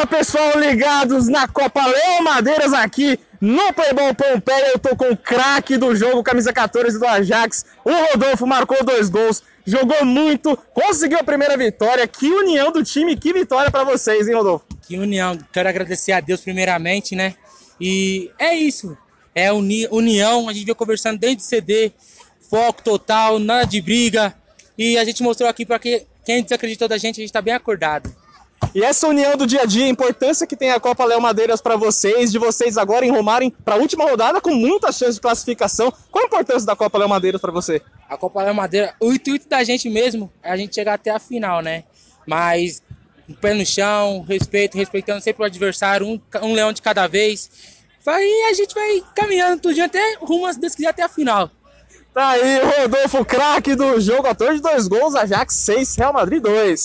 Fala pessoal, ligados na Copa Leão Madeiras aqui no Playball Pompeia. Eu tô com o craque do jogo, camisa 14 do Ajax. O Rodolfo marcou dois gols, jogou muito, conseguiu a primeira vitória. Que união do time, que vitória para vocês, hein, Rodolfo? Que união. Quero agradecer a Deus primeiramente, né? E é isso. É uni união, a gente veio conversando desde CD, foco total, nada de briga. E a gente mostrou aqui para que quem desacreditou da gente, a gente tá bem acordado. E essa união do dia a dia, a importância que tem a Copa Léo Madeiras para vocês, de vocês agora enrumarem para a última rodada com muitas chances de classificação. Qual a importância da Copa Léo Madeiras para você? A Copa Léo Madeira, o intuito da gente mesmo é a gente chegar até a final, né? Mas pé no chão, respeito, respeitando sempre o adversário, um, um leão de cada vez. Vai, a gente vai caminhando tudo até rumo, se Deus quiser, até a final. Tá aí, Rodolfo, craque do jogo, ator de dois gols, Ajax 6, Real Madrid 2.